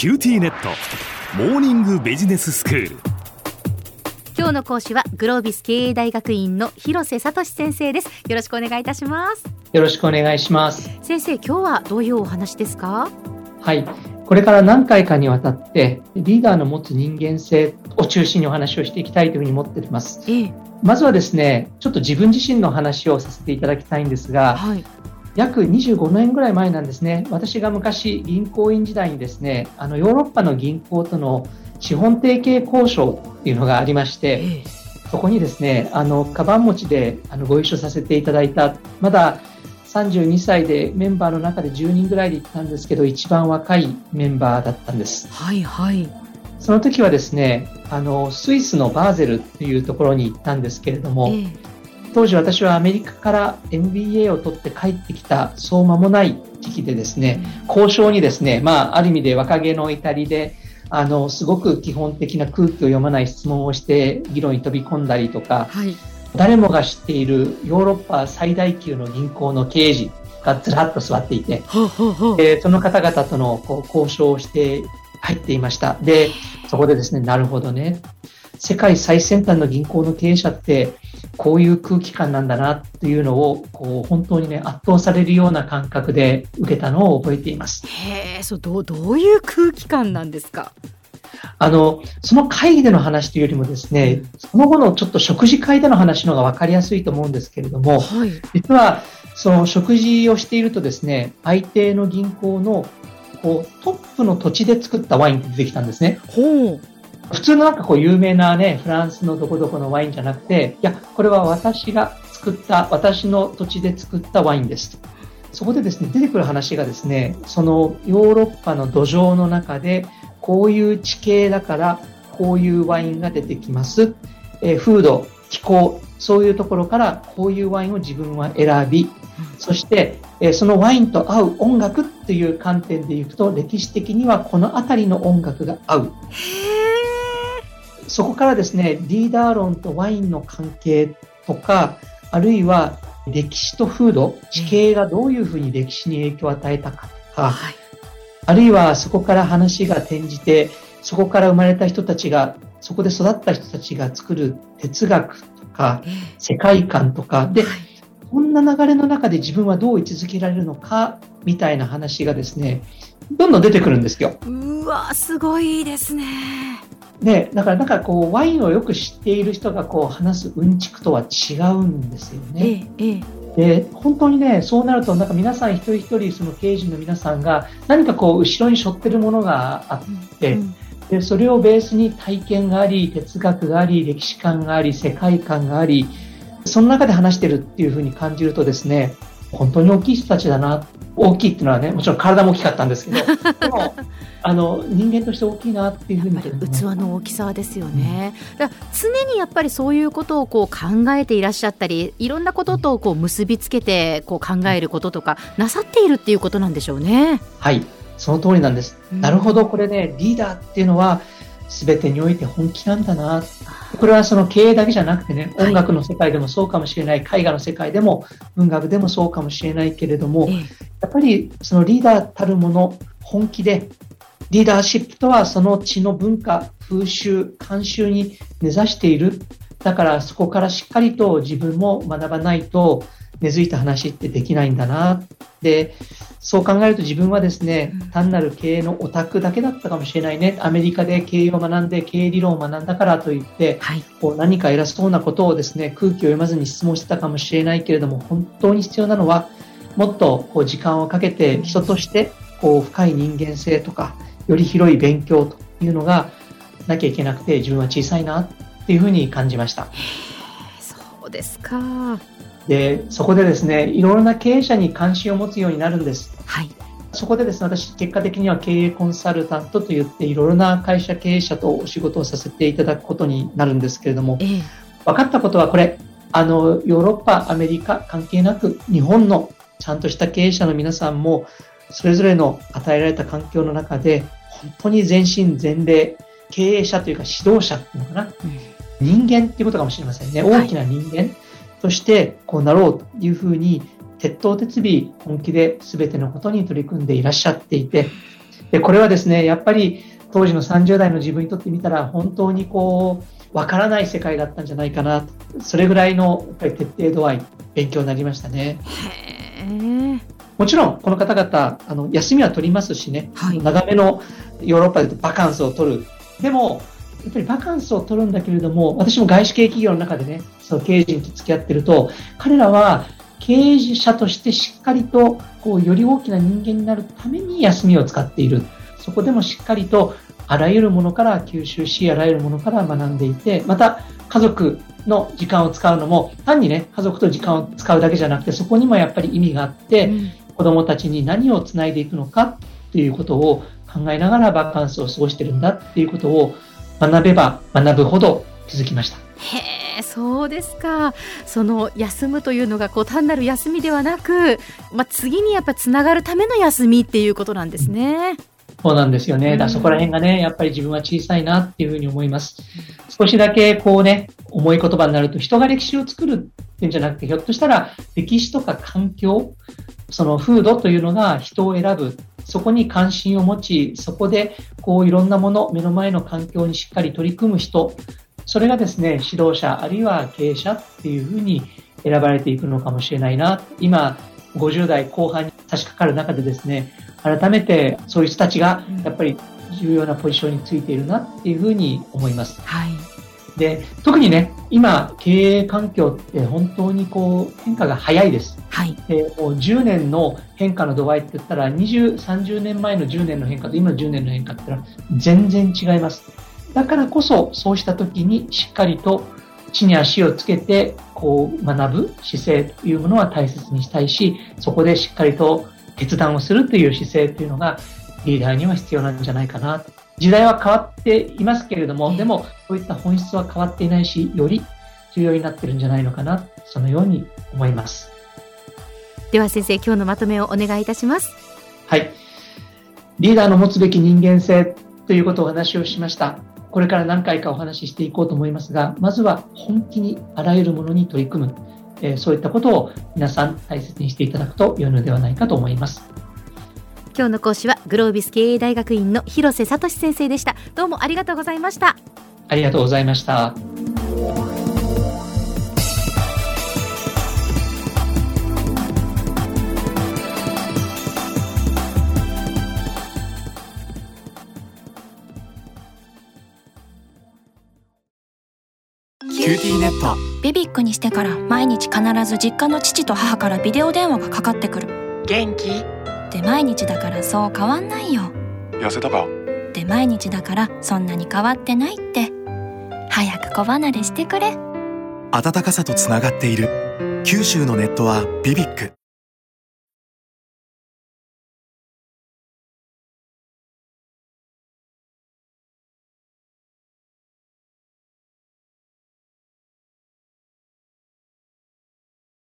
キューティーネット。モーニングビジネススクール。今日の講師はグロービス経営大学院の広瀬聡先生です。よろしくお願いいたします。よろしくお願いします。先生今日はどういうお話ですか？はい。これから何回かにわたってリーダーの持つ人間性を中心にお話をしていきたいというふうに思っております、ええ、まずはですねちょっと自分自身の話をさせていただきたいんですが、はい、約25年ぐらい前なんですね、私が昔、銀行員時代にですね、あのヨーロッパの銀行との資本提携交渉っていうのがありまして、そこにですね、あの、カバン持ちであのご一緒させていただいた、まだ32歳でメンバーの中で10人ぐらいで行ったんですけど、一番若いメンバーだったんです。はいはい。その時はですね、あの、スイスのバーゼルっていうところに行ったんですけれども、えー当時私はアメリカから MBA を取って帰ってきたそう間もない時期でですね、交渉にですね、まあ、ある意味で若気の至りで、あの、すごく基本的な空気を読まない質問をして議論に飛び込んだりとか、はい、誰もが知っているヨーロッパ最大級の銀行の経営陣がずらっと座っていて、でその方々とのこう交渉をして入っていました。で、そこでですね、なるほどね。世界最先端の銀行の経営者ってこういう空気感なんだなっていうのをこう本当にね圧倒されるような感覚で受けたのを覚えています。へえ、そうどうどういう空気感なんですか？あのその会議での話というよりもですね、その後のちょっと食事会での話の方が分かりやすいと思うんですけれども、はい、実はその食事をしているとですね、相手の銀行のこうトップの土地で作ったワインって出てきたんですね。ほう普通のなんかこう有名なね、フランスのどこどこのワインじゃなくて、いや、これは私が作った、私の土地で作ったワインですそこでですね、出てくる話がですね、そのヨーロッパの土壌の中で、こういう地形だから、こういうワインが出てきます。えー、風土、気候、そういうところからこういうワインを自分は選び、そして、えそのワインと合う音楽っていう観点でいくと、歴史的にはこの辺りの音楽が合う。そこからですね、リーダー論とワインの関係とか、あるいは歴史と風土、地形がどういうふうに歴史に影響を与えたかとか、はい、あるいはそこから話が転じて、そこから生まれた人たちが、そこで育った人たちが作る哲学とか、世界観とか、で、こんな流れの中で自分はどう位置づけられるのか、みたいな話がですね、どんどん出てくるんですよ。うわ、すごいですね。で、だから、なんかこう、ワインをよく知っている人がこう話すうんちくとは違うんですよね。ええで本当にね、そうなると、なんか皆さん一人一人、その経営陣の皆さんが、何かこう、後ろに背負ってるものがあって、うんで、それをベースに体験があり、哲学があり、歴史観があり、世界観があり、その中で話してるっていうふうに感じるとですね、本当に大きい人たちだな。大きいっていうのはね、もちろん体も大きかったんですけど、でも、あの人間として大きいなっていうふうに、器の大きさですよね、うん、だ常にやっぱりそういうことをこう考えていらっしゃったりいろんなこととこう結びつけてこう考えることとかなさっているっていうことなんでしょうね。はい。その通りなんです、うん、なるほど。これねリーダーっていうのは全てにおいて本気なんだな。これはその経営だけじゃなくてね音楽の世界でもそうかもしれない、はい、絵画の世界でも文学でもそうかもしれないけれども、ええ、やっぱりそのリーダーたるもの本気でリーダーシップとはその地の文化、風習、慣習に根ざしている。だからそこからしっかりと自分も学ばないと根付いた話ってできないんだな。で、そう考えると自分はですね、単なる経営のオタクだけだったかもしれないね。アメリカで経営を学んで経営理論を学んだからといって、はい、こう何か偉そうなことをですね、空気を読まずに質問してたかもしれないけれども、本当に必要なのは、もっとこう時間をかけて人としてこう深い人間性とか、より広い勉強というのがなきゃいけなくて自分は小さいなっていうふうに感じました。そうですか。で、そこでですね、いろいろな経営者に関心を持つようになるんです。はい。そこでですね、私、結果的には経営コンサルタントといって、いろいろな会社経営者とお仕事をさせていただくことになるんですけれども、ええ、分かったことはこれ、あの、ヨーロッパ、アメリカ関係なく、日本のちゃんとした経営者の皆さんも、それぞれの与えられた環境の中で、本当に全身全霊、経営者というか指導者っていうのかな、うん、人間っていうことかもしれませんね。大きな人間。としてこうなろうというふうに、鉄頭鉄尾本気で全てのことに取り組んでいらっしゃっていて、で、これはですね、やっぱり当時の30代の自分にとってみたら、本当にこう、わからない世界だったんじゃないかな。それぐらいのやっぱり徹底度合い、勉強になりましたね。もちろん、この方々、あの休みは取りますしね、はい、長めのヨーロッパでバカンスを取る。でも、やっぱりバカンスを取るんだけれども、私も外資系企業の中でね、その経営陣と付き合ってると、彼らは経営者としてしっかりと、こう、より大きな人間になるために休みを使っている。そこでもしっかりと、あらゆるものから吸収し、あらゆるものから学んでいて、また、家族の時間を使うのも、単にね、家族と時間を使うだけじゃなくて、そこにもやっぱり意味があって、うん、子供たちに何をつないでいくのかっていうことを考えながらバカンスを過ごしてるんだっていうことを学べば学ぶほど気づきました。へえそうですかその休むというのがこう単なる休みではなく、まあ、次にやっぱつながるための休みっていうことなんですね。そうなんですよね。だそこら辺がね、やっぱり自分は小さいなっていうふうに思います。少しだけこうね、重い言葉になると人が歴史を作るっていうんじゃなくて、ひょっとしたら歴史とか環境、その風土というのが人を選ぶ。そこに関心を持ち、そこでこういろんなもの、目の前の環境にしっかり取り組む人、それがですね、指導者あるいは経営者っていうふうに選ばれていくのかもしれないな。今、50代後半に差し掛かる中でですね、改めてそういう人たちがやっぱり重要なポジションについているなっていうふうに思います。はい。で、特にね、今、経営環境って本当にこう変化が早いです。はい。で、もう10年の変化の度合いって言ったら、20、30年前の10年の変化と今の10年の変化って言ったら全然違います。だからこそ、そうした時にしっかりと地に足をつけて、こう学ぶ姿勢というものは大切にしたいし、そこでしっかりと決断をするという姿勢というのがリーダーには必要なんじゃないかな。時代は変わっていますけれども、でもそういった本質は変わっていないし、より重要になってるんじゃないのかな、そのように思います。では先生、今日のまとめをお願いいたします。はい。リーダーの持つべき人間性ということをお話をしました。これから何回かお話ししていこうと思いますが、まずは本気にあらゆるものに取り組む、えー、そういったことを皆さん大切にしていただくと良いのではないかと思います。今日の講師はグロービス経営大学院の広瀬聡先生でした。どうもありがとうございました。ありがとうございました。キューティーネットビビックにしてから毎日必ず実家の父と母からビデオ電話がかかってくる元気？で毎日だからそう変わんないよ。痩せたか？で毎日だからそんなに変わってないって。早く子離れしてくれ。暖かさとつながっている。九州のネットはビビック